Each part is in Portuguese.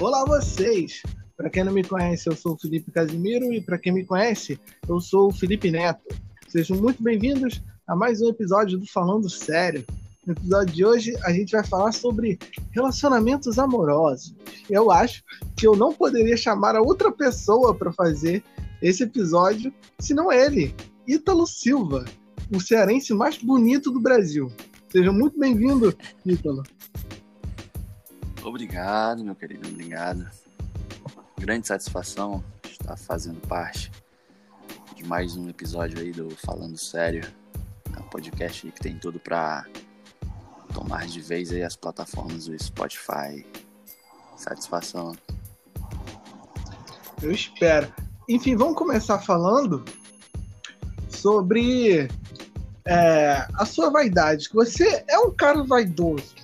Olá vocês! Para quem não me conhece, eu sou o Felipe Casimiro e para quem me conhece, eu sou o Felipe Neto. Sejam muito bem-vindos a mais um episódio do Falando Sério. No episódio de hoje, a gente vai falar sobre relacionamentos amorosos. Eu acho que eu não poderia chamar a outra pessoa para fazer esse episódio, senão ele, Ítalo Silva, o cearense mais bonito do Brasil. Seja muito bem-vindo, Ítalo. Obrigado, meu querido, obrigado. Grande satisfação estar fazendo parte de mais um episódio aí do Falando Sério, um podcast que tem tudo para tomar de vez aí as plataformas do Spotify. Satisfação. Eu espero. Enfim, vamos começar falando sobre é, a sua vaidade. Você é um cara vaidoso.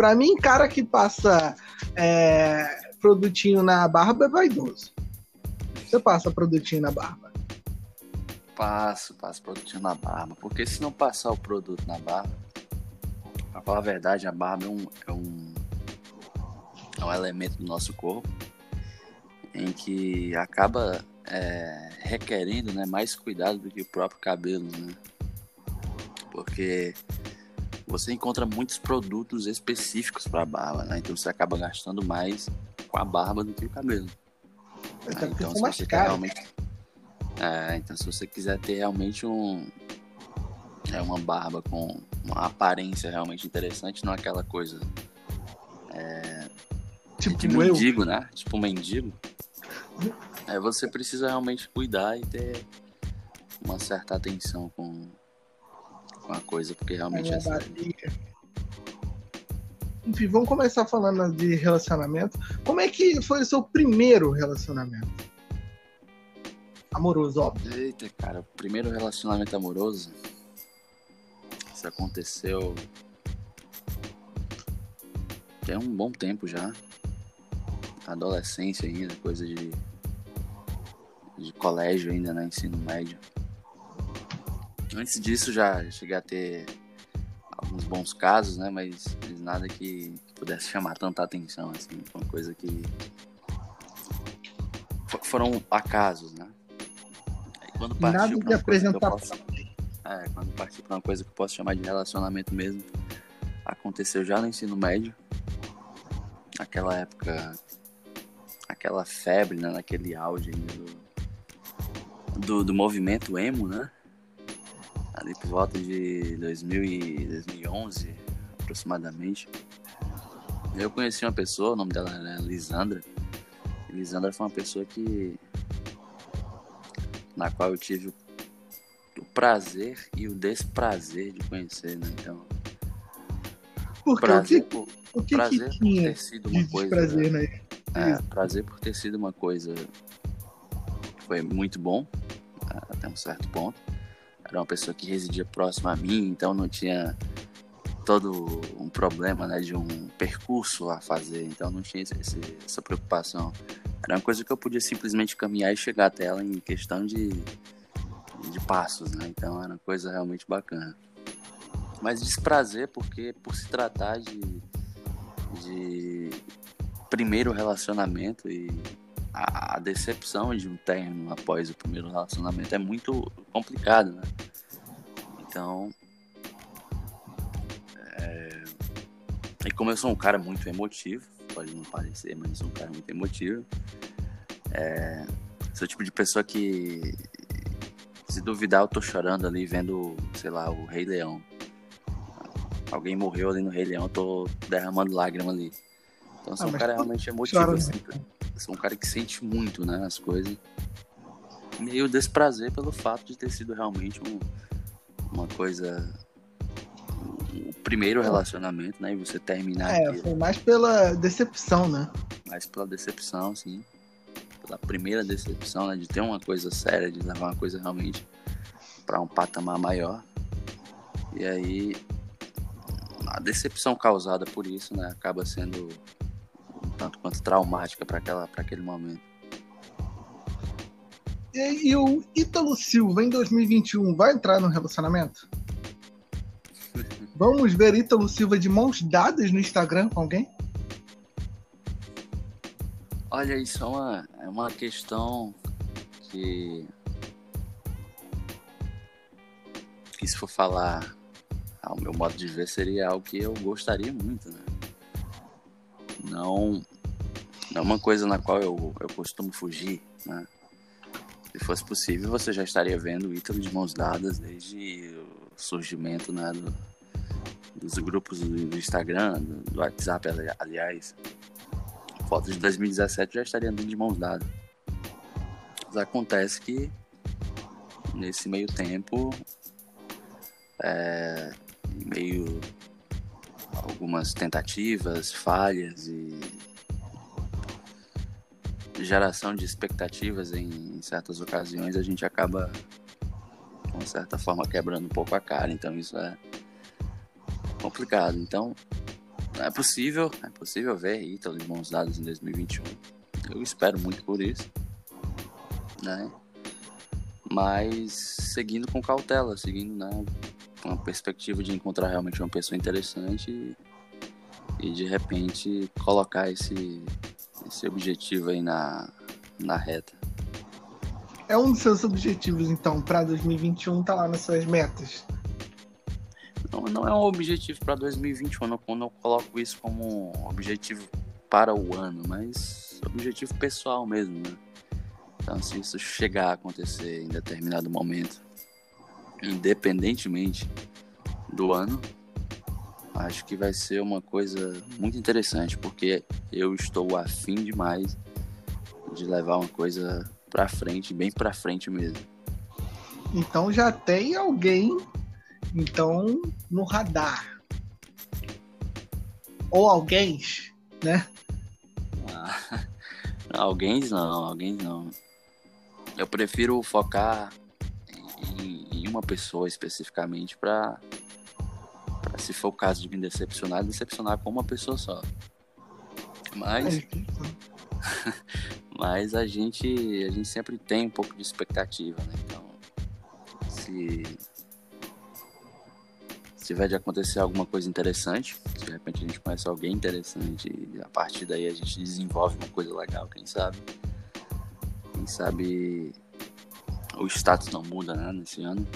Para mim, cara que passa é, produtinho na barba é vaidoso. Você passa produtinho na barba? Passo, passo produtinho na barba. Porque se não passar o produto na barba, Pra falar a verdade, a barba é um, é um, é um elemento do nosso corpo em que acaba é, requerendo né, mais cuidado do que o próprio cabelo, né? Porque você encontra muitos produtos específicos para barba, né? Então você acaba gastando mais com a barba do que o cabelo. Né? Então, se você quer realmente, é, então se você quiser ter realmente um, é uma barba com uma aparência realmente interessante, não aquela coisa. É, tipo de mendigo, né? Tipo um mendigo. É, você precisa realmente cuidar e ter uma certa atenção com, com a coisa, porque realmente é, é sério. Enfim, vamos começar falando de relacionamento. Como é que foi o seu primeiro relacionamento? Amoroso, óbvio. Eita, cara, o primeiro relacionamento amoroso isso aconteceu tem um bom tempo já. Adolescência ainda, coisa de, de colégio ainda, né? Ensino médio. Antes disso já cheguei a ter alguns bons casos, né? Mas, mas nada que pudesse chamar tanta atenção, assim. Foi uma coisa que. Foram acasos, né? Aí, quando partiu nada de apresentação. É, quando parti para uma coisa que eu posso chamar de relacionamento mesmo, aconteceu já no ensino médio. Naquela época, aquela febre, né, naquele auge ainda do, do, do movimento emo, né? Ali por volta de 2000 e 2011, aproximadamente. Eu conheci uma pessoa, o nome dela era Lisandra. E Lisandra foi uma pessoa que na qual eu tive o o prazer e o desprazer de conhecer, né? Então. Porque prazer, o que, o que, prazer que tinha por ter sido uma coisa. Prazer, né? É, prazer por ter sido uma coisa foi muito bom até um certo ponto. Era uma pessoa que residia próxima a mim, então não tinha todo um problema né, de um percurso a fazer, então não tinha esse, essa preocupação. Era uma coisa que eu podia simplesmente caminhar e chegar até ela em questão de de passos, né? Então era uma coisa realmente bacana. Mas desprazer porque por se tratar de, de primeiro relacionamento e a, a decepção de um término após o primeiro relacionamento é muito complicado, né? Então, é... e como eu sou um cara muito emotivo, pode não parecer, mas eu sou um cara muito emotivo, é... sou o tipo de pessoa que se duvidar, eu tô chorando ali vendo, sei lá, o Rei Leão. Alguém morreu ali no Rei Leão, eu tô derramando lágrima ali. Então sou ah, um cara realmente emotivo, assim. Sou um cara que sente muito, né, as coisas. Meio desprazer pelo fato de ter sido realmente um, uma coisa. O primeiro relacionamento, né? E você terminar. É, aquilo. foi mais pela decepção, né? Mais pela decepção, sim da primeira decepção, né, de ter uma coisa séria, de levar uma coisa realmente para um patamar maior. E aí a decepção causada por isso, né, acaba sendo um traumática para aquele momento. E, e o Ítalo Silva em 2021 vai entrar no relacionamento? Vamos ver Ítalo Silva de mãos dadas no Instagram com alguém? Olha, isso é uma, é uma questão que. que se for falar ao meu modo de ver, seria algo que eu gostaria muito, né? Não é uma coisa na qual eu, eu costumo fugir, né? Se fosse possível, você já estaria vendo o Ítalo de mãos dadas desde o surgimento né, do, dos grupos do, Instagram, do, do, WhatsApp, aliás. Fotos de 2017 já estaria andando de mãos dadas. Mas acontece que nesse meio tempo, é, meio algumas tentativas, falhas e geração de expectativas em, certas ocasiões, a gente acaba, com certa forma, quebrando um pouco a cara. Então isso é complicado. Então, é possível, é possível ver Ítalo de mãos dadas em 2021. Eu espero muito por isso, né? Mas seguindo com cautela, seguindo, né? Com a perspectiva de encontrar realmente uma pessoa interessante e, e de repente colocar esse esse objetivo aí na, na reta. É um dos seus objetivos, então, para 2021, tá lá nas suas metas? Não, não é um objetivo para 2021, não, eu não coloco isso como objetivo para o ano, mas objetivo pessoal mesmo, né? Então, se isso chegar a acontecer em determinado momento, independentemente do ano, acho que vai ser uma coisa muito interessante, porque eu estou afim demais de levar uma coisa pra frente, bem pra frente mesmo. Então já tem alguém então no radar. Ou alguém, né? Ah, alguém não, alguém não. Eu prefiro focar em, em uma pessoa especificamente para se for o caso de me decepcionar, decepcionar com uma pessoa só. Mas. É mas a gente, a gente sempre tem um pouco de expectativa, né? Então, se, se tiver de acontecer alguma coisa interessante, se de repente a gente conhece alguém interessante e a partir daí a gente desenvolve uma coisa legal, quem sabe? Quem sabe o status não muda, né, nesse ano.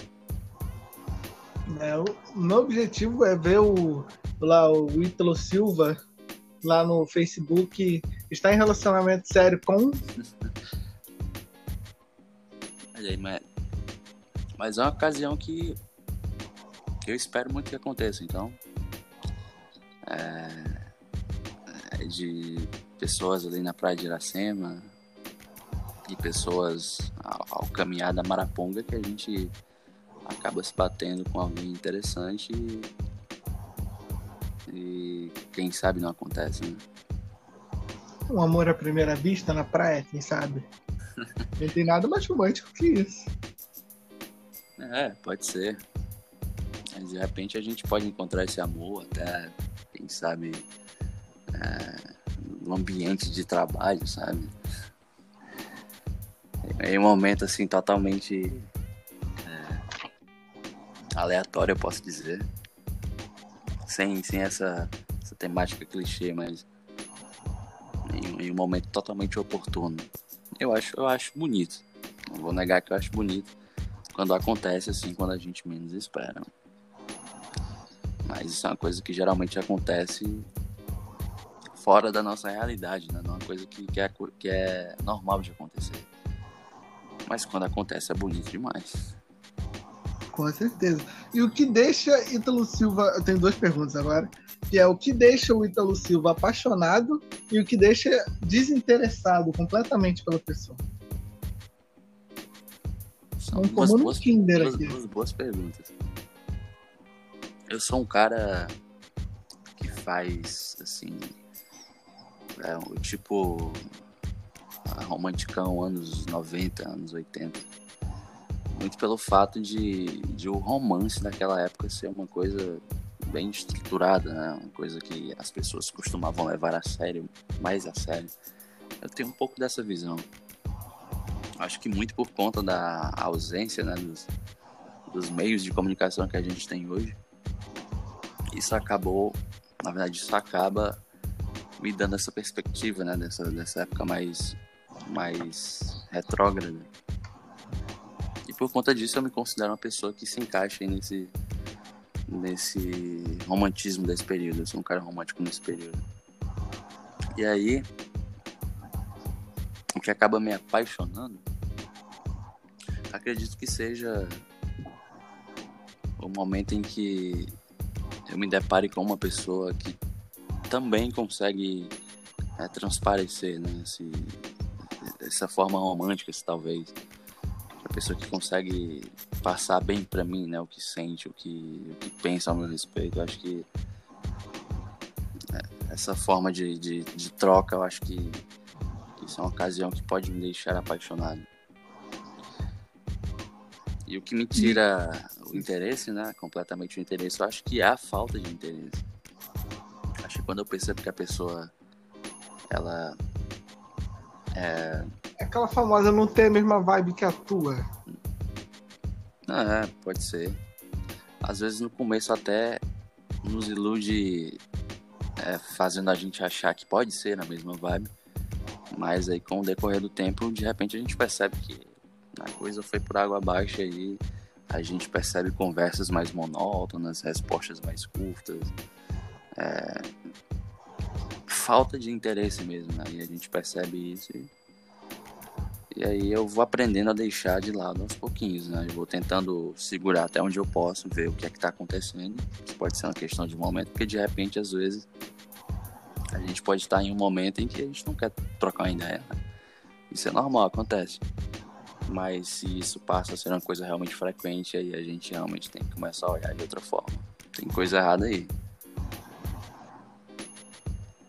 É, o meu objetivo é ver o, lá, o Ítalo Silva lá no Facebook está em relacionamento sério com. Olha aí, mas, mas é uma ocasião que, eu espero muito que aconteça, então. É, é de pessoas ali na praia de Iracema e pessoas ao, ao caminhar da Maraponga que a gente acaba se batendo com alguém interessante e, e quem sabe não acontece, né? Um amor à primeira vista na praia, quem sabe? não tem nada mais romântico que isso. É, pode ser. Mas de repente a gente pode encontrar esse amor até, quem sabe, é, no ambiente de trabalho, sabe? Em um momento assim totalmente aleatória, eu posso dizer. Sem, sem essa, essa temática clichê, mas em, em, um momento totalmente oportuno. Eu acho, eu acho bonito. Não vou negar que eu acho bonito quando acontece assim, quando a gente menos espera. Mas isso é uma coisa que geralmente acontece fora da nossa realidade, né? Não é uma coisa que, que, é, que é normal de acontecer. Mas quando acontece é bonito demais. Com certeza. E o que deixa Ítalo Silva. Eu tenho duas perguntas agora. Que é o que deixa o Ítalo Silva apaixonado e o que deixa desinteressado completamente pela pessoa. São um duas, boas, Kinder duas, aqui. duas boas perguntas. Eu sou um cara que faz assim. É, tipo. Romanticão anos 90, anos 80 muito pelo fato de, de o romance naquela época ser uma coisa bem estruturada, né? Uma coisa que as pessoas costumavam levar a sério, mais a sério. Eu tenho um pouco dessa visão. Acho que muito por conta da ausência, né, dos, dos meios de comunicação que a gente tem hoje. Isso acabou, na verdade, isso acaba me dando essa perspectiva, né? Dessa, dessa época mais, mais retrógrada. Por conta disso eu me considero uma pessoa que se encaixa nesse, nesse romantismo desse período. Eu sou um cara romântico nesse período. E aí, o que acaba me apaixonando, acredito que seja o momento em que eu me depare com uma pessoa que também consegue é, transparecer né, esse, essa forma romântica, talvez. Pessoa que consegue passar bem para mim né, o que sente, o que, o que pensa ao meu respeito. Eu acho que é, essa forma de, de, de, troca, eu acho que, que isso é uma ocasião que pode me deixar apaixonado. E o que me tira o interesse, né? Completamente o interesse, eu acho que é a falta de interesse. Acho que quando eu percebo que a pessoa ela é... aquela famosa não ter a mesma vibe que a tua. É, pode ser. Às vezes no começo até nos ilude é, fazendo a gente achar que pode ser na mesma vibe. Mas aí com o decorrer do tempo, de repente a gente percebe que a coisa foi por água abaixo aí a gente percebe conversas mais monótonas, respostas mais curtas, é... falta de interesse mesmo, né? E a gente percebe isso e... e aí eu vou aprendendo a deixar de lado aos pouquinhos, né? Eu vou tentando segurar até onde eu posso, ver o que é que tá acontecendo. Isso pode ser uma questão de momento, porque de repente, às vezes, a gente pode estar em um momento em que a gente não quer trocar uma ideia. Né? Isso é normal, acontece. Mas se isso passa a ser uma coisa realmente frequente, aí a gente realmente tem que começar a olhar de outra forma. Tem coisa errada aí.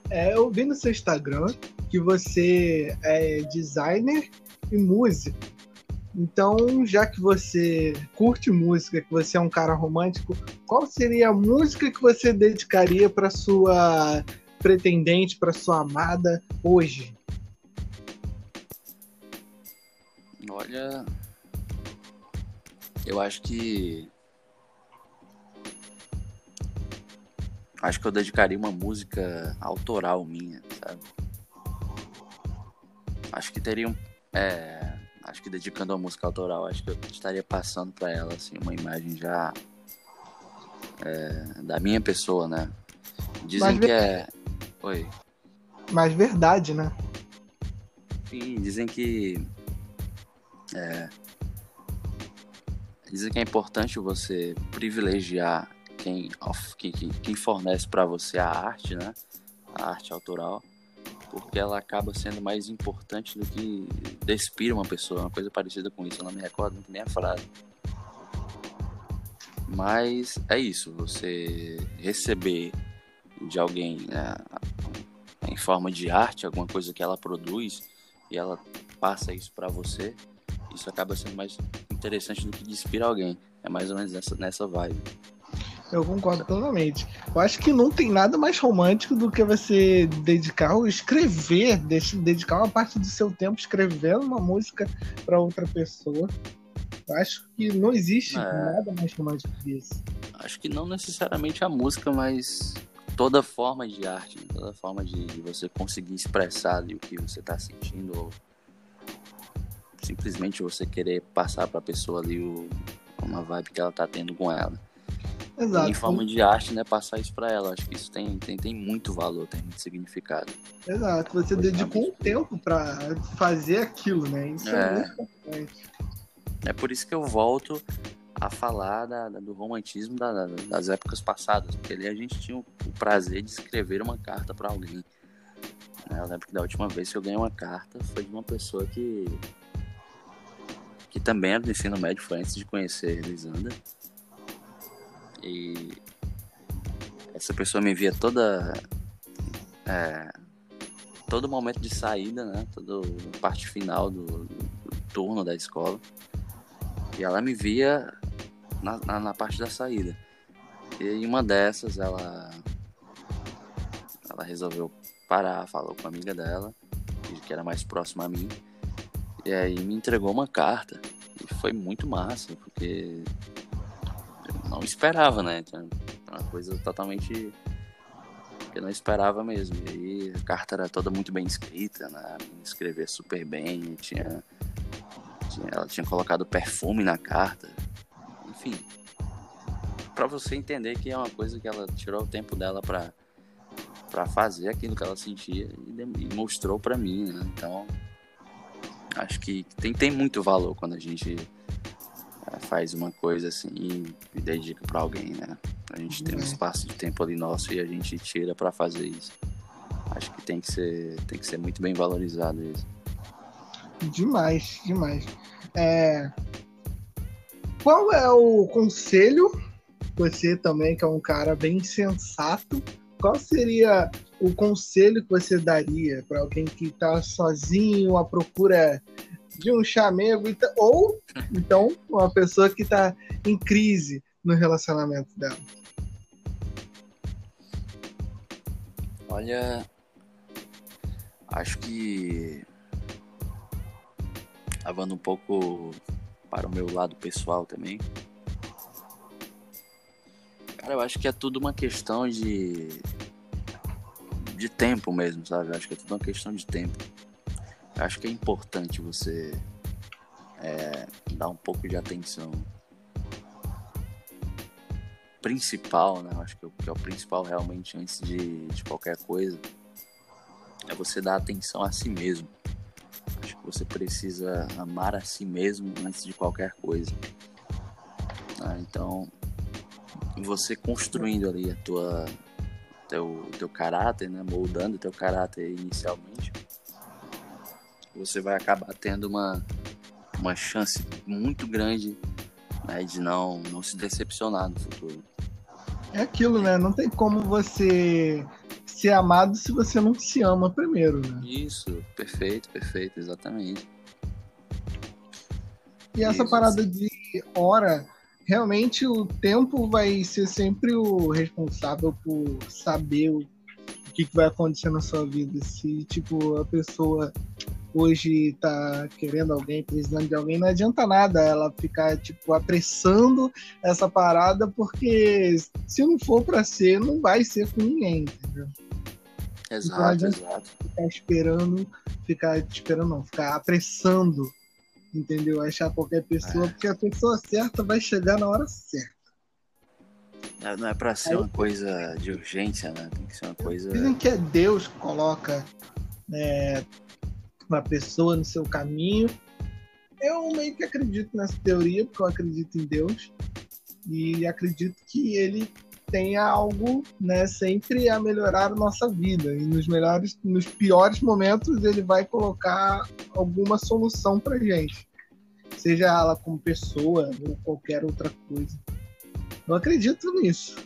É, eu vi no seu Instagram que você é designer e músico. Então, já que você curte música, que você é um cara romântico, qual seria a música que você dedicaria para sua pretendente, para sua amada hoje? Olha, eu acho que acho que eu dedicaria uma música autoral minha, sabe? Acho que teria um, é, acho que dedicando uma música autoral, acho que eu estaria passando para ela assim uma imagem já é, da minha pessoa, né? Dizem que é, oi. Mais verdade, né? Sim, dizem que é, dizem que é importante você privilegiar quem, quem, quem fornece para você a arte, né? A arte autoral, porque ela acaba sendo mais importante do que despir uma pessoa, uma coisa parecida com isso. Eu não me recordo bem a frase. Mas é isso, você receber de alguém né, em forma de arte, alguma coisa que ela produz e ela passa isso para você, isso acaba sendo mais interessante do que inspirar alguém. É mais ou menos nessa, nessa vibe. Eu concordo plenamente. Eu acho que não tem nada mais romântico do que você dedicar ou escrever, dedicar uma parte do seu tempo escrevendo uma música para outra pessoa. Eu acho que não existe é... nada mais romântico que isso. Acho que não necessariamente a música, mas toda forma de arte, toda forma de, de você conseguir expressar ali o que você está sentindo ou simplesmente você querer passar para a pessoa ali o, uma vibe que ela tá tendo com ela. Exato. em forma de arte, né, passar isso para ela. Acho que isso tem, tem, tem muito valor, tem muito significado. Exato. Você dedicou um tempo para fazer aquilo, né? Isso é, é muito importante. É por isso que eu volto a falar da, da, do romantismo da, das épocas passadas, porque ali a gente tinha o, o prazer de escrever uma carta para alguém. Né? Eu lembro que da última vez que eu ganhei uma carta foi de uma pessoa que que também era do ensino médio, foi antes de conhecer Lisandra. E essa pessoa me via toda. É, todo momento de saída, né? Toda parte final do, do, turno da escola. E ela me via na, na, na parte da saída. E em uma dessas ela. Ela resolveu parar, falou com a amiga dela, que era mais próxima a mim e aí me entregou uma carta. E foi muito massa, porque não esperava, né? Uma coisa totalmente Eu não esperava mesmo. E aí a carta era toda muito bem escrita, né? Escrever super bem, tinha, tinha, ela tinha colocado perfume na carta. Enfim, para você entender que é uma coisa que ela tirou o tempo dela para para fazer aquilo que ela sentia e, mostrou para mim, né? Então, acho que tem, tem muito valor quando a gente faz uma coisa assim e, dedica para alguém, né? A gente tem um uhum. espaço de tempo ali nosso e a gente tira para fazer isso. Acho que tem que ser tem que ser muito bem valorizado isso. Demais, demais. É... Qual é o conselho? Você também que é um cara bem sensato qual seria o conselho que você daria para alguém que está sozinho à procura de um chamego então, ou então uma pessoa que está em crise no relacionamento dela? Olha, acho que lavando um pouco para o meu lado pessoal também, Cara, eu acho que é tudo uma questão de. de tempo mesmo, sabe? Eu acho que é tudo uma questão de tempo. Acho que é importante você é, dar um pouco de atenção principal, né? Acho que, que é o principal realmente antes de, de qualquer coisa é você dar atenção a si mesmo. Acho que você precisa amar a si mesmo antes de qualquer coisa. Ah, então, você construindo ali a tua teu, teu caráter, né, moldando teu caráter inicialmente, você vai acabar tendo uma, uma chance muito grande né, de não, não se decepcionar no futuro. É aquilo, né? Não tem como você ser amado se você não se ama primeiro, né? Isso, perfeito, perfeito, exatamente. E essa Isso, parada assim. de hora realmente o tempo vai ser sempre o responsável por saber o que, que vai acontecer na sua vida. Se, tipo, a pessoa hoje tá querendo alguém, precisando de alguém, não adianta nada ela ficar, tipo, apressando essa parada, porque se não for para ser, não vai ser com ninguém, entendeu? Exato, então, exato. Ficar esperando, ficar esperando não, ficar apressando entendeu? Achar qualquer pessoa, é. porque a pessoa certa vai chegar na hora certa. Não é pra ser Aí, uma coisa de urgência, né? Tem que ser uma coisa. Dizem que é Deus que coloca é, uma pessoa no seu caminho. Eu meio que acredito nessa teoria, porque eu acredito em Deus. E acredito que ele tenha algo, né, sempre a melhorar a nossa vida. E nos melhores, nos piores momentos, ele vai colocar alguma solução pra gente. Seja ela como pessoa ou qualquer outra coisa. Eu acredito nisso.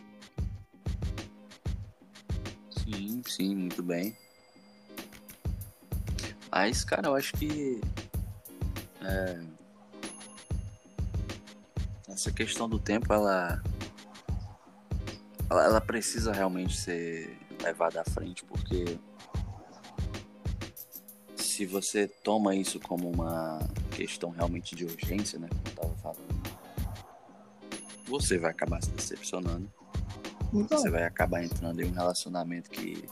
Sim, sim, muito bem. Mas, cara, eu acho que. É, essa questão do tempo, ela ela, ela precisa realmente ser levada à frente, porque se você toma isso como uma questão realmente de urgência, né, como eu tava falando, você vai acabar se decepcionando. Então. Você vai acabar entrando em um relacionamento que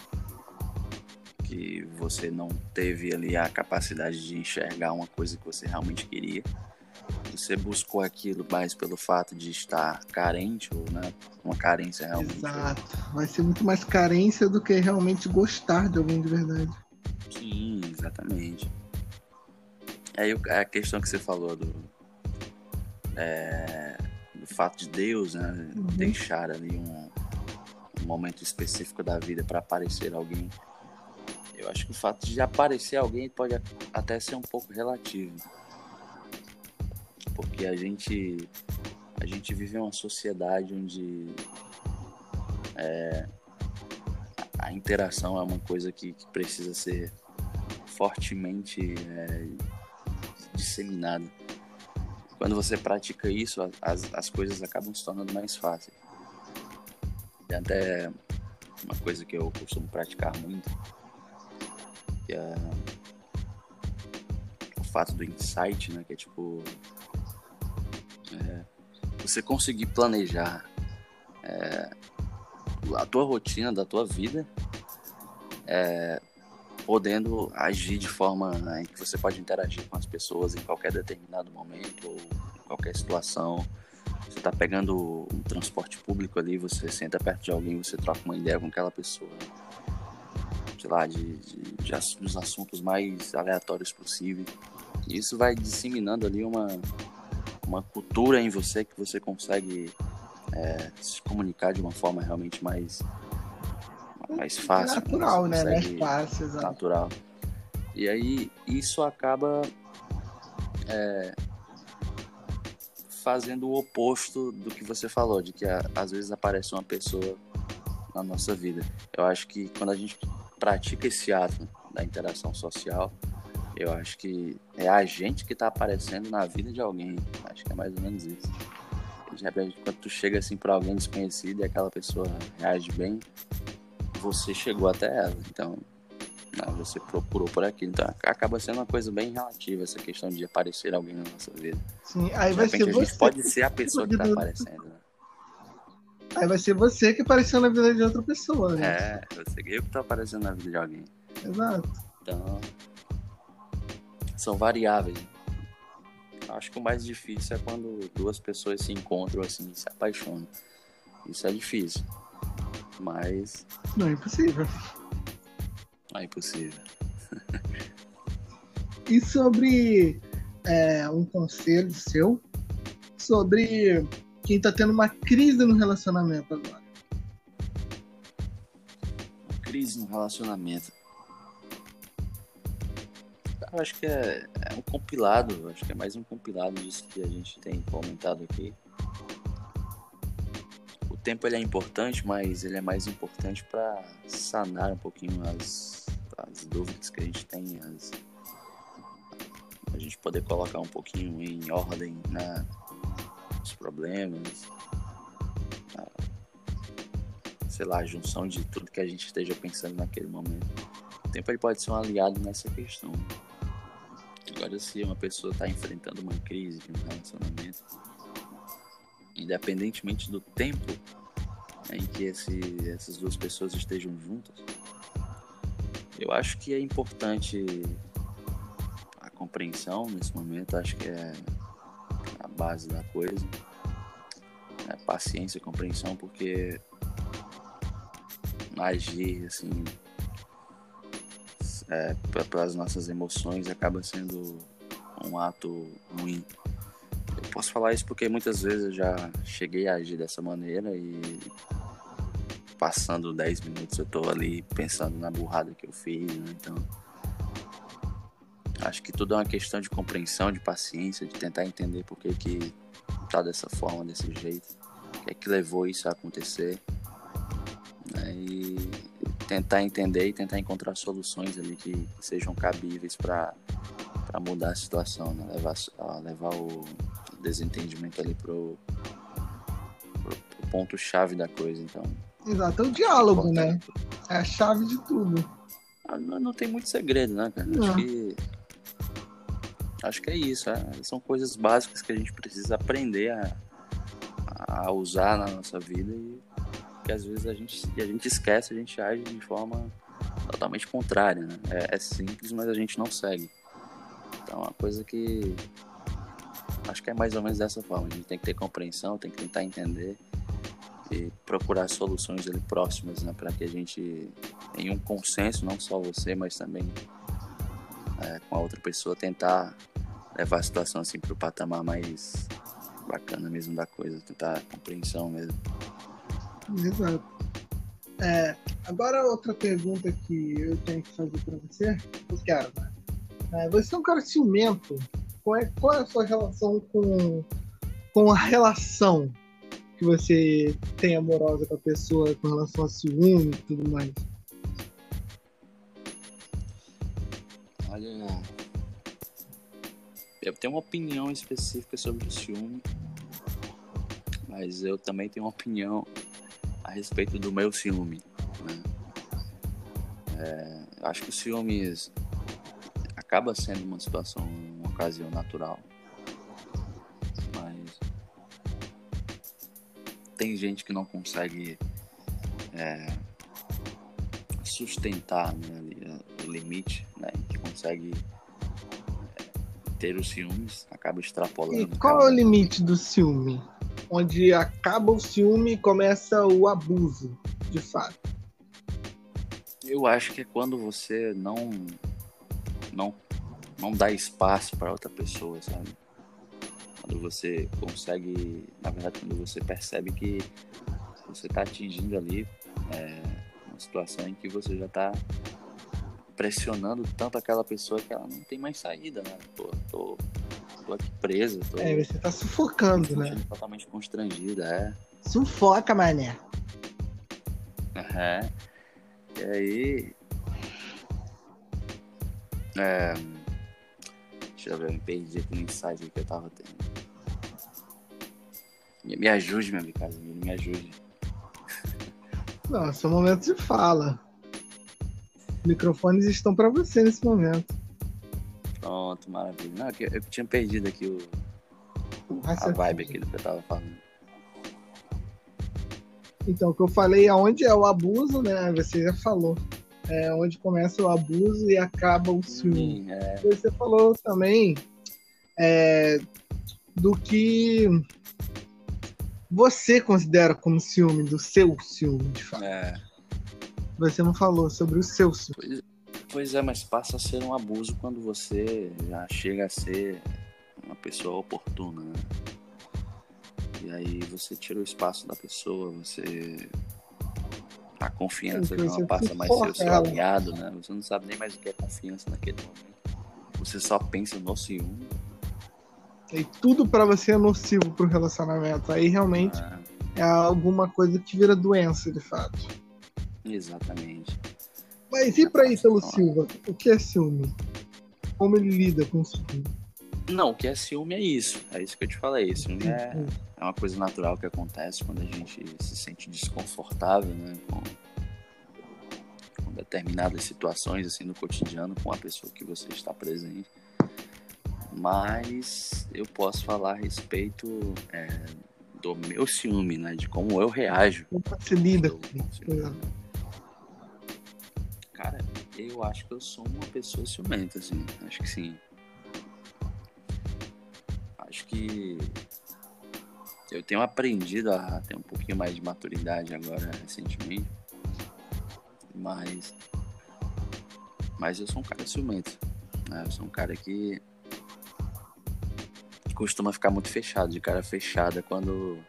que você não teve ali a capacidade de enxergar uma coisa que você realmente queria você buscou aquilo mais pelo fato de estar carente ou né, uma carência realmente. Exato. Vai ser muito mais carência do que realmente gostar de alguém de verdade. Sim, exatamente. Aí a questão que você falou do, é, do fato de Deus né, uhum. deixar ali um, um momento específico da vida para aparecer alguém. Eu acho que o fato de aparecer alguém pode até ser um pouco relativo porque a gente a gente vive uma sociedade onde é, a interação é uma coisa que, que precisa ser fortemente é, disseminada. Quando você pratica isso, as, as coisas acabam se tornando mais fáceis. E até uma coisa que eu costumo praticar muito, que é o fato do insight, né? Que é tipo é, você conseguir planejar é, a tua rotina da tua vida é, podendo agir de forma né, em que você pode interagir com as pessoas em qualquer determinado momento ou em qualquer situação. Você está pegando um transporte público ali, você senta perto de alguém, você troca uma ideia com aquela pessoa, sei lá, de, de, de dos assuntos mais aleatórios possíveis. Isso vai disseminando ali uma, uma cultura em você que você consegue é, se comunicar de uma forma realmente mais mais fácil. Natural, né? Mais fácil. Natural. E aí isso acaba é, fazendo o oposto do que você falou, de que às vezes aparece uma pessoa na nossa vida. Eu acho que quando a gente pratica esse ato da interação social, eu acho que é a gente que está aparecendo na vida de alguém. Acho que é mais ou menos isso. De repente, quando tu chega assim para alguém desconhecido e aquela pessoa reage bem, você chegou até ela. Então, não, você procurou por aqui. Então, acaba sendo uma coisa bem relativa essa questão de aparecer alguém na nossa vida. Sim, aí de vai repente, ser você. pode ser a pessoa que está aparecendo. Aí vai ser você que apareceu na vida de outra pessoa, né? É, você eu que tá aparecendo na vida de alguém. Exato. Então, são variáveis. Acho que o mais difícil é quando duas pessoas se encontram assim se apaixonam. Isso é difícil. Mas. Não é impossível. Não é impossível. e sobre é, um conselho seu sobre quem tá tendo uma crise no relacionamento agora? Crise no relacionamento. Eu acho que é, é um compilado, acho que é mais um compilado disso que a gente tem comentado aqui tempo ele é importante, mas ele é mais importante para sanar um pouquinho as, as dúvidas que a gente tem, as, a gente poder colocar um pouquinho em ordem né, os problemas, a, sei lá, a junção de tudo que a gente esteja pensando naquele momento. O tempo ele pode ser um aliado nessa questão. Agora, se uma pessoa está enfrentando uma crise de um relacionamento, independentemente do tempo em que esse, essas duas pessoas estejam juntas, eu acho que é importante a compreensão nesse momento, acho que é base da coisa. É paciência, compreensão, porque agir assim é, pelas nossas emoções acaba sendo um ato ruim posso falar isso porque muitas vezes eu já cheguei a agir dessa maneira e passando 10 minutos eu tô ali pensando na burrada que eu fiz, né? Então, acho que tudo é uma questão de compreensão, de paciência, de tentar entender por que que tá dessa forma, desse jeito, o que é que levou isso a acontecer, né? E tentar entender e tentar encontrar soluções ali que, que sejam cabíveis para mudar a situação, né? levar, levar o desentendimento ali pro, pro, pro ponto chave da coisa, então. Exato, é o diálogo, né? É a chave de tudo. Ah, não, não, tem muito segredo, né, cara? Acho que acho que é isso. É. São coisas básicas que a gente precisa aprender a, a usar na nossa vida e que às vezes a gente, a gente esquece, a gente age de forma totalmente contrária. Né? É, é simples, mas a gente não segue. Então, é uma coisa que acho que é mais ou menos dessa forma. A gente tem que ter compreensão, tem que tentar entender e procurar soluções ali próximas, né, para que a gente, em um consenso, não só você, mas também é, com a outra pessoa, tentar levar a situação assim para o patamar mais bacana mesmo da coisa, tentar compreensão mesmo. Exato. É, agora outra pergunta que eu tenho que fazer para você, cara, é, você é um cara ciumento. Qual é, qual é a sua relação com, com a relação que você tem amorosa com a pessoa com relação a ciúme e tudo mais? Olha, eu tenho uma opinião específica sobre o ciúme, mas eu também tenho uma opinião a respeito do meu ciúme. Né? É, acho que o ciúmes acaba sendo uma situação, uma ocasião natural. Mas tem gente que não consegue é, sustentar né, limite, né, que consegue é, ter os ciúmes, acaba extrapolando. E qual é o limite do ciúme? Onde acaba o ciúme e começa o abuso, de fato. Eu acho que é quando você não não não dá espaço para outra pessoa, sabe? Quando você consegue, na verdade, quando você percebe que você está atingindo ali é, uma situação em que você já está pressionando tanto aquela pessoa que ela não tem mais saída, né? Pô, tô, tô aqui presa. Tô, é, você tá sufocando, né? Totalmente constrangida, é. Sufoca, mané. É. E aí. É, deixa eu ver, eu me perdi aqui no insight que eu tava tendo. Me ajude, meu amigo Casimiro, me ajude. Não, seu momento de fala. Microfones estão para você nesse momento. Pronto, maravilha. Não, eu, eu tinha perdido aqui o, a vibe aqui do que eu tava falando. Então, o que eu falei, aonde é o abuso, né? Você já falou. É onde começa o abuso e acaba o ciúme. Sim, é. Você falou também é, do que você considera como ciúme, do seu ciúme, de fato. É. Você não falou sobre o seu. Pois, pois é, mas passa a ser um abuso quando você já chega a ser uma pessoa oportuna, né? E aí você tira o espaço da pessoa, você. A confiança já não passa mais ser o seu aliado, né? Você não sabe nem mais o que é confiança naquele momento. Você só pensa no ciúme e tudo para você é nocivo pro relacionamento. Aí realmente ah. é alguma coisa que vira doença, de fato. Exatamente. Mas e para Ítalo Silva? O que é ciúme? Como ele lida com o ciúme? Não, o que é ciúme é isso. É isso que eu te falei. Ciúme é, é uma coisa natural que acontece quando a gente se sente desconfortável, né? Com, com determinadas situações, assim, no cotidiano, com a pessoa que você está presente mas eu posso falar a respeito é, do meu ciúme, né? De como eu reajo. Como você lida eu acho que eu sou uma pessoa ciumenta, assim. Acho que sim. Acho que eu tenho aprendido a ter um pouquinho mais de maturidade agora recentemente. Mas. Mas eu sou um cara ciumento. Né? Eu sou um cara que costuma ficar muito fechado, de cara fechada, quando,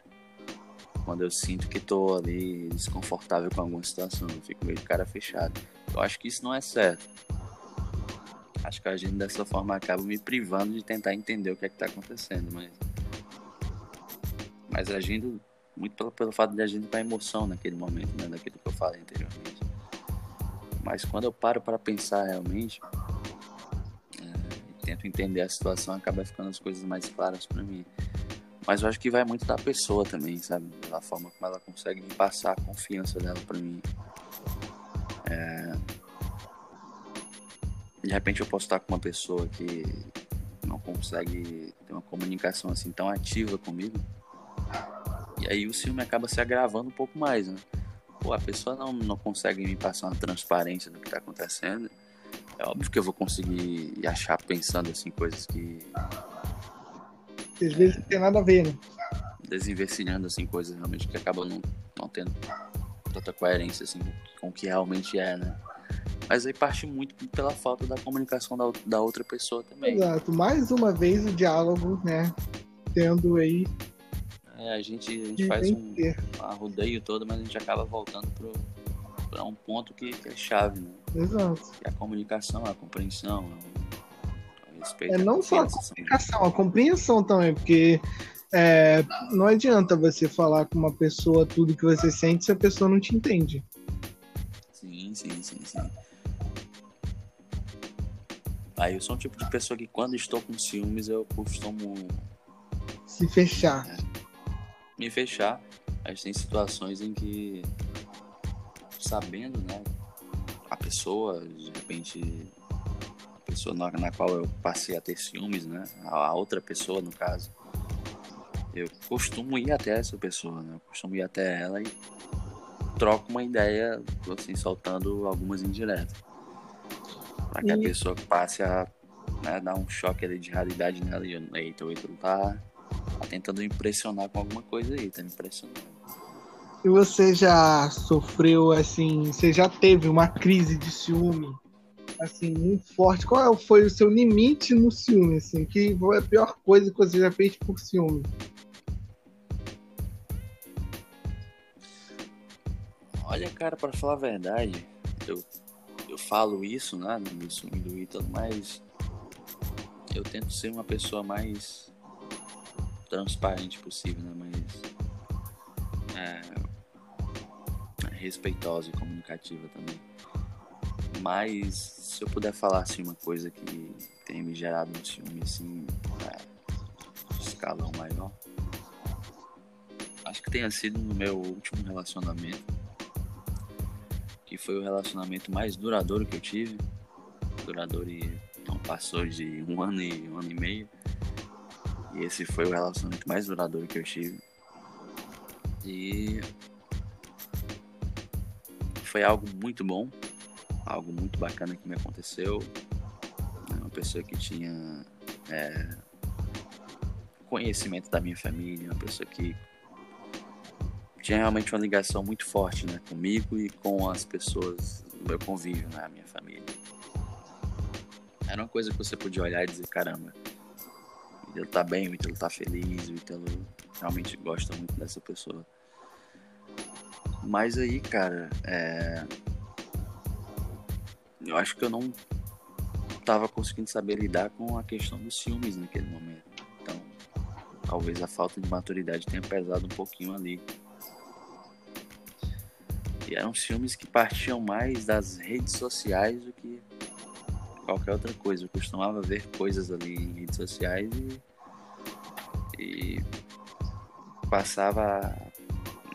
quando eu sinto que tô ali desconfortável com alguma situação. Eu fico meio de cara fechado. Eu acho que isso não é certo. Acho que agindo dessa forma acaba me privando de tentar entender o que é que tá acontecendo, mas. Mas agindo muito pelo, pelo fato de agir com a emoção naquele momento, né? Daquilo que eu falei anteriormente. Mas quando eu paro para pensar realmente, tento entender a situação, acaba ficando as coisas mais claras para mim. Mas eu acho que vai muito da pessoa também, sabe? Da forma como ela consegue me passar a confiança dela para mim. É... De repente eu posso estar com uma pessoa que não consegue ter uma comunicação assim tão ativa comigo. E aí o ciúme acaba se agravando um pouco mais, né? Pô, a pessoa não, não consegue me passar uma transparência do que tá acontecendo é óbvio que eu vou conseguir achar pensando assim coisas que. Às vezes não tem nada a ver, né? Desinvestigando assim coisas realmente que acabam não, não tendo tanta coerência assim com o que realmente é, né? Mas aí parte muito pela falta da comunicação da, da outra pessoa também. Exato. Mais uma vez o diálogo, né? Tendo aí. É, a gente, a gente faz um, um rodeio todo, mas a gente acaba voltando pro, pra um ponto que, que é chave, né? Exato. É a comunicação, a compreensão, o respeito. É não só a comunicação, a compreensão também, porque é, não adianta você falar com uma pessoa tudo que você sente se a pessoa não te entende. Sim, sim, sim, sim. Aí eu sou um tipo de pessoa que quando estou com ciúmes eu costumo se fechar. É, me fechar. Mas tem situações em que sabendo, né, a pessoa, de repente, a pessoa na, na qual eu passei a ter ciúmes, né? A, a, outra pessoa, no caso. Eu costumo ir até essa pessoa, né? Eu costumo ir até ela e troco uma ideia, assim, soltando algumas indiretas. Pra que a pessoa passe a né, dar um choque ali de realidade nela e eita, o Ítalo tá, tá tentando impressionar com alguma coisa aí, tá me impressionando. E você já sofreu, assim, você já teve uma crise de ciúme, assim, muito forte? Qual foi o seu limite no ciúme, assim? Que foi a pior coisa que você já fez por ciúme? Olha, cara, para falar a verdade, eu, eu falo isso, né, no ciúme do Ítalo, mas eu tento ser uma pessoa mais transparente possível, né, mais é, respeitosa e comunicativa também. Mas se eu puder falar assim uma coisa que tem me gerado um ciúme assim, é, escalão maior, acho que tenha sido no meu último relacionamento que foi o relacionamento mais duradouro que eu tive. Duradouro e não passou de um ano e um ano e meio. E esse foi o relacionamento mais duradouro que eu tive. E foi algo muito bom, algo muito bacana que me aconteceu. Uma pessoa que tinha é, conhecimento da minha família, uma pessoa que tinha realmente uma ligação muito forte, né, comigo e com as pessoas do meu convívio, né, a minha família. Era uma coisa que você podia olhar e dizer, caramba, o Ítalo tá bem, o Ítalo tá feliz, o Ítalo realmente gosta muito dessa pessoa. Mas aí, cara, é... eu acho que eu não tava conseguindo saber lidar com a questão dos ciúmes naquele momento. Então, talvez a falta de maturidade tenha pesado um pouquinho ali. E eram filmes que partiam mais das redes sociais do que qualquer outra coisa. Eu costumava ver coisas ali em redes sociais e, e passava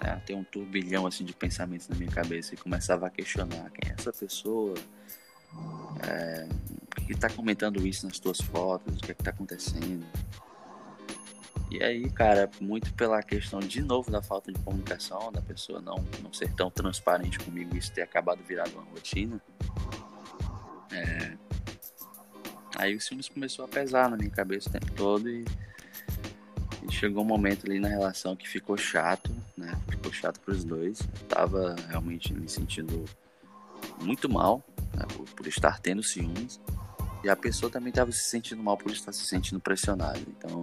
né, a ter um turbilhão assim de pensamentos na minha cabeça e começava a questionar quem é essa pessoa, é, por que está comentando isso nas tuas fotos, o que é está acontecendo. E aí, cara, muito pela questão de novo da falta de comunicação, da pessoa não, não ser tão transparente comigo, isso ter acabado virado uma rotina. É... Aí o ciúmes começou a pesar na minha cabeça o tempo todo e, e chegou um momento ali na relação que ficou chato, né? Ficou chato para os dois. Eu tava realmente me sentindo muito mal né? por, por estar tendo ciúmes. E a pessoa também estava se sentindo mal por estar se sentindo pressionada. Então,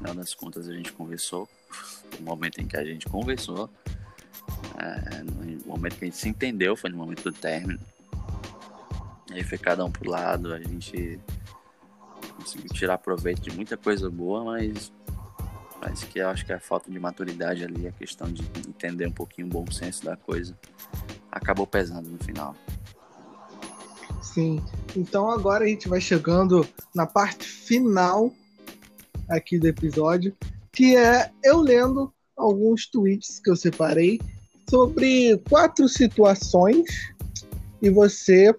final das contas a gente conversou. o momento em que a gente conversou. É, no momento que a gente se entendeu foi no momento do término. Aí foi cada um pro lado, a gente conseguiu tirar proveito de muita coisa boa, mas mas que eu acho que a falta de maturidade ali, a questão de entender um pouquinho o bom senso da coisa, acabou pesando no final. Sim. Então agora a gente vai chegando na parte final aqui do episódio, que é eu lendo alguns tweets que eu separei sobre quatro situações e você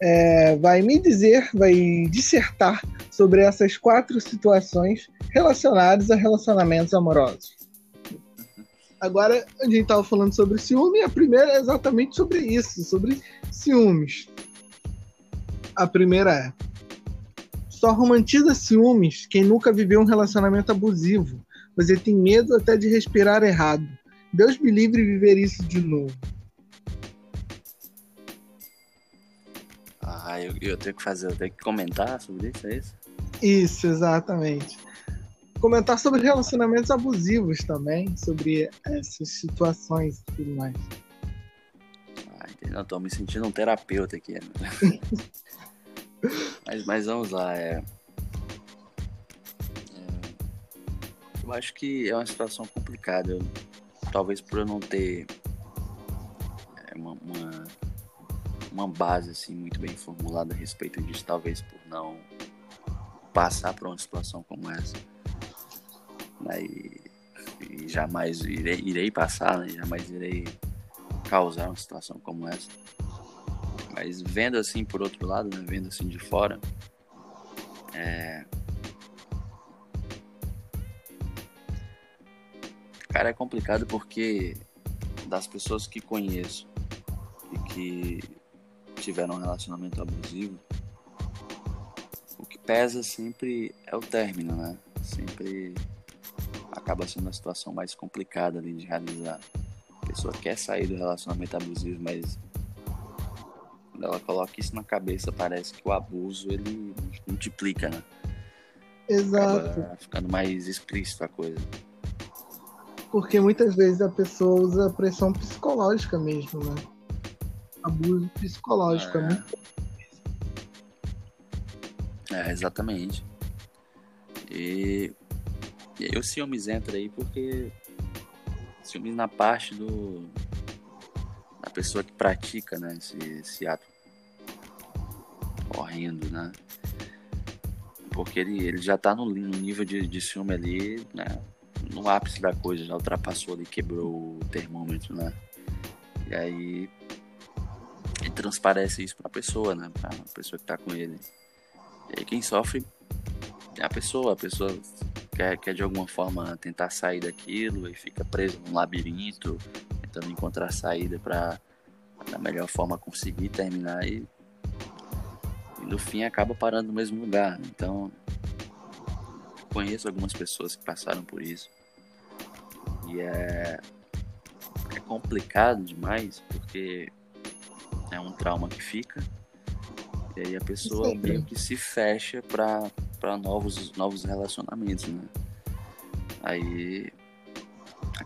é, vai me dizer, vai dissertar sobre essas quatro situações relacionadas a relacionamentos amorosos. Agora, a gente estava falando sobre ciúme, e a primeira é exatamente sobre isso, sobre ciúmes. A primeira é: só romantiza ciúmes quem nunca viveu um relacionamento abusivo. Você tem medo até de respirar errado. Deus me livre de viver isso de novo. Ah, eu, eu tenho que fazer, eu tenho que comentar sobre isso, é isso? Isso, exatamente. Comentar sobre relacionamentos abusivos também, sobre essas situações e tudo mais. Ah, entendi. Eu tô me sentindo um terapeuta aqui. Né? Mas, mas vamos lá, é... é... Eu acho que é uma situação complicada. Eu, talvez por eu não ter é, uma, uma, uma, base assim, muito bem formulada a respeito disso, talvez por não passar por uma situação como essa. E, e jamais irei, irei passar, né? jamais irei causar uma situação como essa. Mas vendo assim por outro lado, né? Vendo assim de fora, é... Cara, é complicado porque das pessoas que conheço e que tiveram um relacionamento abusivo, o que pesa sempre é o término, né? Sempre acaba sendo a situação mais complicada ali de realizar. A pessoa quer sair do relacionamento abusivo, mas quando ela coloca isso na cabeça, parece que o abuso ele multiplica, né? Exato. Acaba ficando mais explícito a coisa. Porque muitas vezes a pessoa usa pressão psicológica mesmo, né? Abuso psicológico. É, é muito... é exatamente. E, e aí o ciúmes entra aí porque ciúmes na parte do pessoa que pratica, né, esse, esse ato horrendo, né? Porque ele, ele já tá no, no nível de, de ciúme ali, né? No ápice da coisa, já ultrapassou ali, quebrou o termômetro, né? E aí ele transparece isso pra pessoa, né? Pra pessoa que tá com ele. E aí quem sofre é a pessoa, a pessoa quer, quer de alguma forma tentar sair daquilo e fica preso num labirinto, tentando encontrar saída para da melhor forma conseguir terminar e e no fim acaba parando no mesmo lugar. Então, conheço algumas pessoas que passaram por isso. E é, é complicado demais porque é um trauma que fica. E aí a pessoa meio que se fecha para novos, novos relacionamentos, né? Aí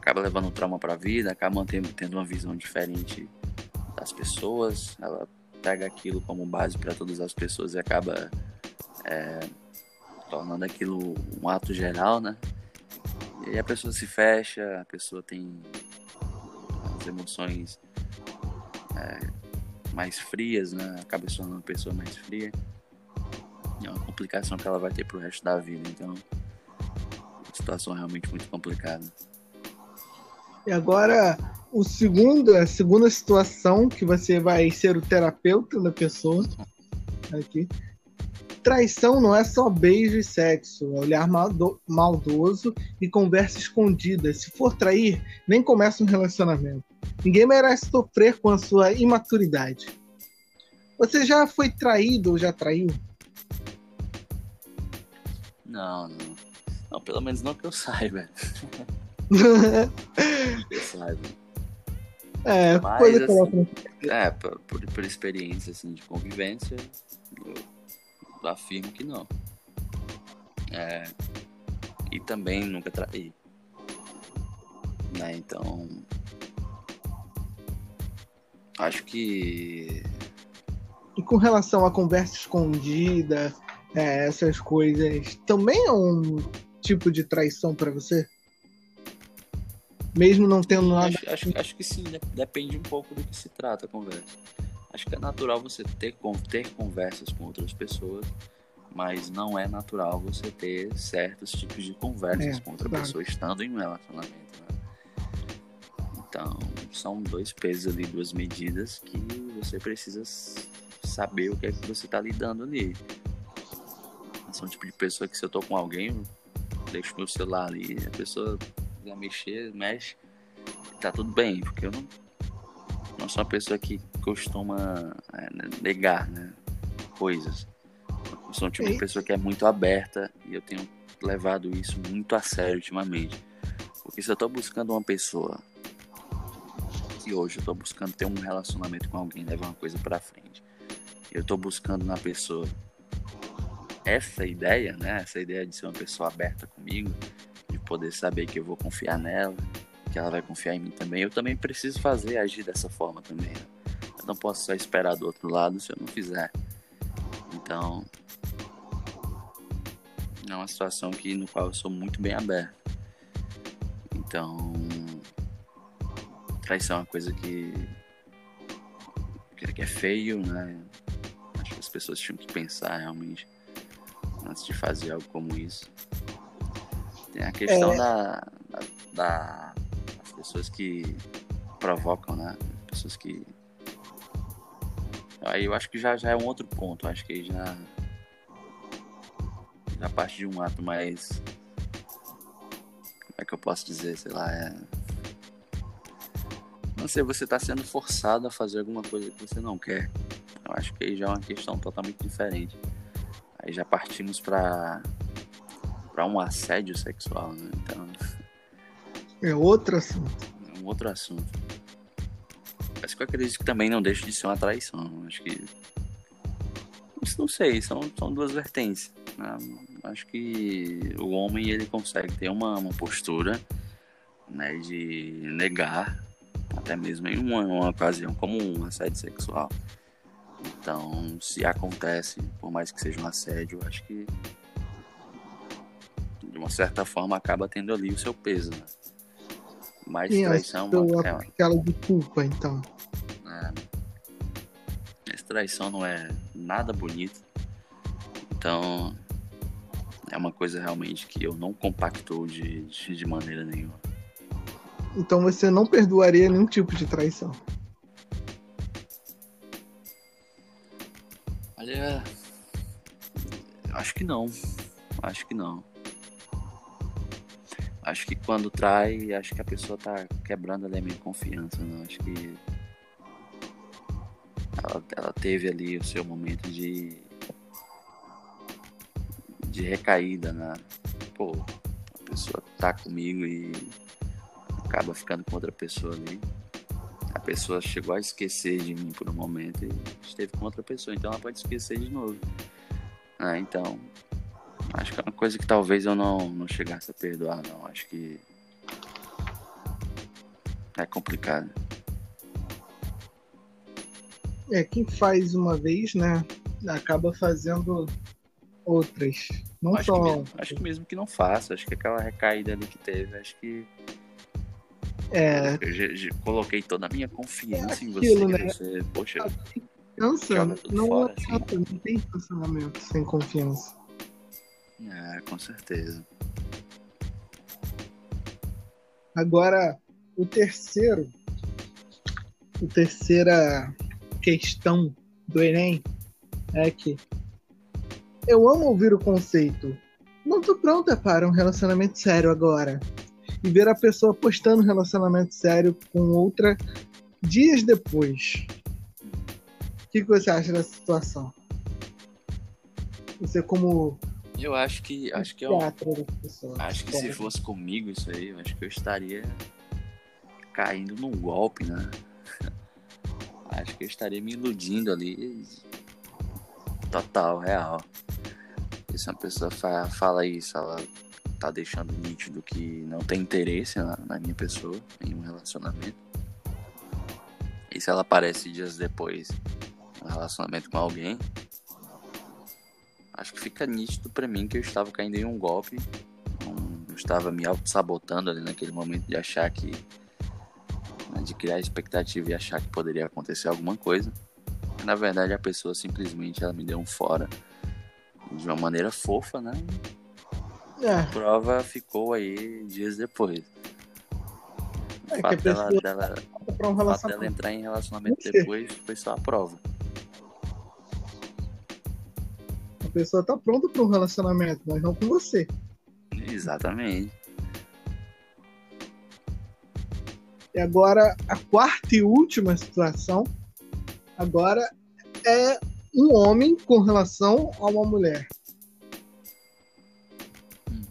acaba levando trauma para a vida, acaba tendo, tendo uma visão diferente das pessoas, ela pega aquilo como base para todas as pessoas e acaba é, tornando aquilo um ato geral, né? E aí a pessoa se fecha, a pessoa tem as emoções é, mais frias, né? Acaba se tornando uma pessoa mais fria. E é uma complicação que ela vai ter pro resto da vida. Então, uma situação realmente muito complicada. E agora, o segundo, a segunda situação que você vai ser o terapeuta da pessoa. Aqui. Traição não é só beijo e sexo, é olhar maldoso e conversa escondida. Se for trair, nem começa um relacionamento. Ninguém merece sofrer com a sua imaturidade. Você já foi traído ou já traiu? Não, não. Não, pelo menos não que eu saiba. Saiba. É, Mas, coisa assim, É, por, por, por, experiência assim, de convivência, eu afirmo que não. É, e também nunca traí. Né, então. Acho que. E com relação à conversa escondida, é, essas coisas, também é um tipo de traição para você? Mesmo não tendo nada. Acho, acho, acho, que sim, depende um pouco do que se trata a conversa. Acho que é natural você ter, ter conversas com outras pessoas, mas não é natural você ter certos tipos de conversas é, com outra claro. pessoa estando em um relacionamento. Né? Então, são dois pesos ali, duas medidas que você precisa saber o que é que você está lidando ali. São o tipo de pessoa que se eu tô com alguém, deixo meu celular ali, a pessoa quiser mexer, mexe. Tá tudo bem, porque eu não, não sou uma pessoa que costuma é, negar né, coisas. Eu sou um tipo de pessoa que é muito aberta e eu tenho levado isso muito a sério ultimamente. Porque se eu tô buscando uma pessoa que hoje eu tô buscando ter um relacionamento com alguém, levar uma coisa para frente. Eu tô buscando na pessoa essa ideia, né? Essa ideia de ser uma pessoa aberta comigo, poder saber que eu vou confiar nela, que ela vai confiar em mim também. Eu também preciso fazer, agir dessa forma também. Né? Eu não posso só esperar do outro lado se eu não fizer. Então, é uma situação que, no qual eu sou muito bem aberto. Então, traição é uma coisa que, que é feio, né? Acho que as pessoas tinham que pensar realmente antes de fazer algo como isso. Tem a questão é... da, da, da, das pessoas que provocam, né? Pessoas que. Aí eu acho que já, já é um outro ponto. Acho que já. Já parte de um ato mais. Como é que eu posso dizer? Sei lá, é. Não sei, você tá sendo forçado a fazer alguma coisa que você não quer. Eu acho que aí já é uma questão totalmente diferente. Aí já partimos para para um assédio sexual, né? Então. É outro assunto. É um outro assunto. Mas que eu acredito que também não deixa de ser uma traição. Acho que. Não sei, são, são duas vertentes. Né? Acho que o homem ele consegue ter uma, uma postura né, de negar, até mesmo em uma, uma ocasião como um assédio sexual. Então, se acontece, por mais que seja um assédio, acho que de uma certa forma acaba tendo ali o seu peso. Né? Mas Sim, traição é aquela de culpa, então. É, essa traição não é nada bonito. Então, é uma coisa realmente que eu não compactou de, de, de maneira nenhuma. Então você não perdoaria nenhum tipo de traição. Olha, acho que não. Acho que não. Acho que quando trai, acho que a pessoa tá quebrando ali a minha confiança, não. Né? Acho que ela, ela teve ali o seu momento de de recaída, né? Pô, a pessoa tá comigo e acaba ficando com outra pessoa ali a pessoa chegou a esquecer de mim por um momento e esteve com outra pessoa, então ela pode esquecer de novo. Ah, então, acho que é uma coisa que talvez eu não, não chegasse a perdoar, não. Acho que é complicado. É, quem faz uma vez, né, acaba fazendo outras. Não acho só. Que mesmo, acho que mesmo que não faça, acho que aquela recaída ali que teve, acho que é. Eu já, já coloquei toda a minha confiança é aquilo, em você, né? você. Poxa. Confiança não, fora, assim. não tem funcionamento sem confiança. É, com certeza. Agora, o terceiro, a terceira questão do Enem é que eu amo ouvir o conceito. Não tô pronta para um relacionamento sério agora e ver a pessoa postando um relacionamento sério com outra dias depois. O que, que você acha dessa situação? Você como eu acho que acho que eu acho que se fosse comigo isso aí, eu acho que eu estaria caindo num golpe, né? Acho que eu estaria me iludindo ali total, real. E se uma pessoa fala isso, ela tá deixando nítido que não tem interesse na, na minha pessoa, em um relacionamento. E se ela aparece dias depois um relacionamento com alguém, acho que fica nítido para mim que eu estava caindo em um golpe, eu estava me auto-sabotando ali naquele momento de achar que. Né, de criar expectativa e achar que poderia acontecer alguma coisa. Na verdade, a pessoa simplesmente ela me deu um fora de uma maneira fofa, né? É. A prova ficou aí dias depois. É, o fato, dela, dela, um fato dela entrar em relacionamento depois foi só a prova. Pessoa tá pronta para um relacionamento, mas não com você. Exatamente. E agora, a quarta e última situação, agora é um homem com relação a uma mulher.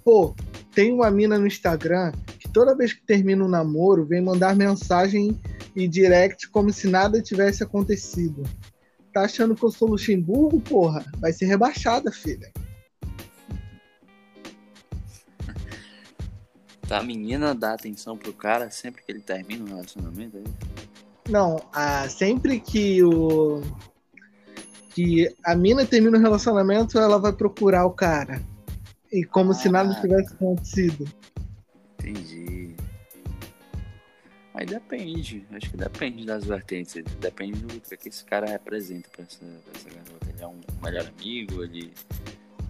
Pô, tem uma mina no Instagram que toda vez que termina um namoro vem mandar mensagem e direct como se nada tivesse acontecido. Tá achando que eu sou Luxemburgo, porra? Vai ser rebaixada, filha. Tá, a menina dá atenção pro cara sempre que ele termina um relacionamento, é Não, a, sempre que o. que a mina termina o um relacionamento, ela vai procurar o cara. E como ah, se nada ah. tivesse acontecido. Entendi. Aí depende, acho que depende das vertentes, depende do que esse cara representa pra essa, pra essa garota. Ele é um melhor amigo, ele,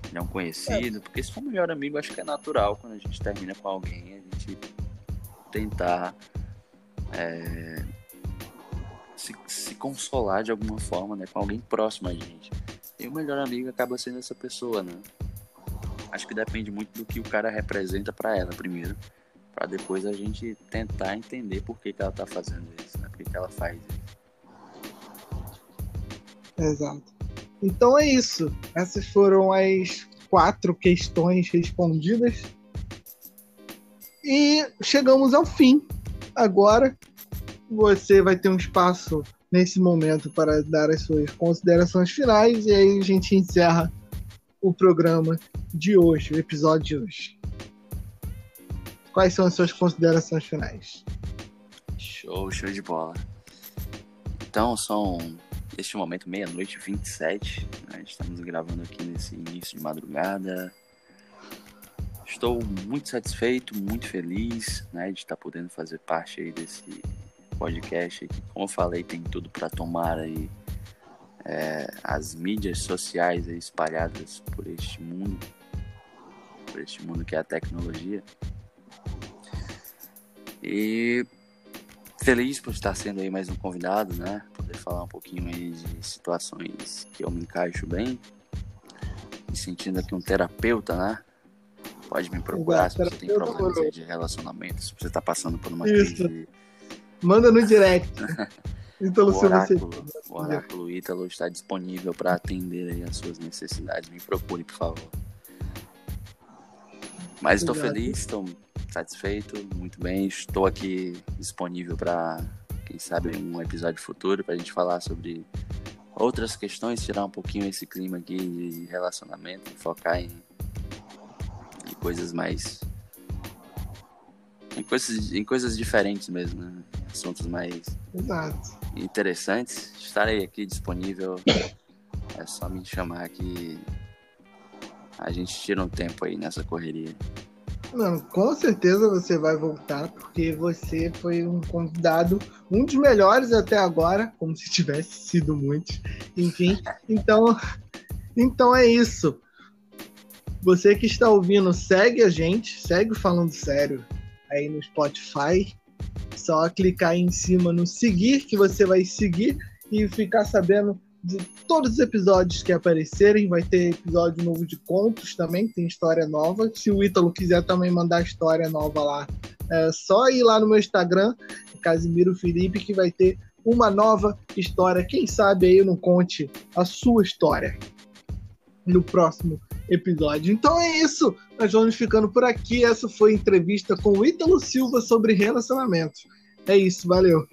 ele é um conhecido, é. porque se for um melhor amigo, acho que é natural quando a gente termina com alguém, a gente tentar é, se, se consolar de alguma forma, né, com alguém próximo a gente. E o melhor amigo acaba sendo essa pessoa, né? acho que depende muito do que o cara representa para ela primeiro, para depois a gente tentar entender por que, que ela tá fazendo isso, né? por que ela faz isso. Exato. Então é isso. Essas foram as quatro questões respondidas. E chegamos ao fim. Agora você vai ter um espaço nesse momento para dar as suas considerações finais e aí a gente encerra o programa de hoje, o episódio de hoje. Quais são as suas considerações finais? Show, show de bola. Então, são neste momento meia-noite 27. Né? Estamos gravando aqui nesse início de madrugada. Estou muito satisfeito, muito feliz né, de estar podendo fazer parte aí desse podcast que, como eu falei, tem tudo para tomar aí é, as mídias sociais aí espalhadas por este mundo, por este mundo que é a tecnologia. E feliz por estar sendo aí mais um convidado, né? Poder falar um pouquinho aí de situações que eu me encaixo bem. Me sentindo aqui um terapeuta, né? Pode me procurar se você tem problemas de relacionamento, se você está passando por uma Isso. crise. Manda no direct. Ítalo o oráculo, o oráculo Ítalo está disponível para atender aí as suas necessidades. Me procure, por favor. Mas estou feliz, estou satisfeito, muito bem. Estou aqui disponível para, quem sabe, um episódio futuro para a gente falar sobre outras questões, tirar um pouquinho esse clima aqui de relacionamento, focar em, em coisas mais. Em coisas, em coisas diferentes mesmo, né? assuntos mais Exato. interessantes. Estarei aqui disponível. É só me chamar que a gente tira um tempo aí nessa correria. Não, com certeza você vai voltar, porque você foi um convidado, um dos melhores até agora, como se tivesse sido muitos. Enfim, então, então é isso. Você que está ouvindo, segue a gente, segue Falando Sério aí no Spotify. Só clicar aí em cima no seguir, que você vai seguir e ficar sabendo de todos os episódios que aparecerem. Vai ter episódio novo de contos também, tem história nova. Se o Ítalo quiser também mandar história nova lá, é só ir lá no meu Instagram, Casimiro Felipe, que vai ter uma nova história. Quem sabe aí eu não conte a sua história no próximo episódio. Então é isso. Nós vamos ficando por aqui. Essa foi a entrevista com o Ítalo Silva sobre relacionamentos. É isso, valeu.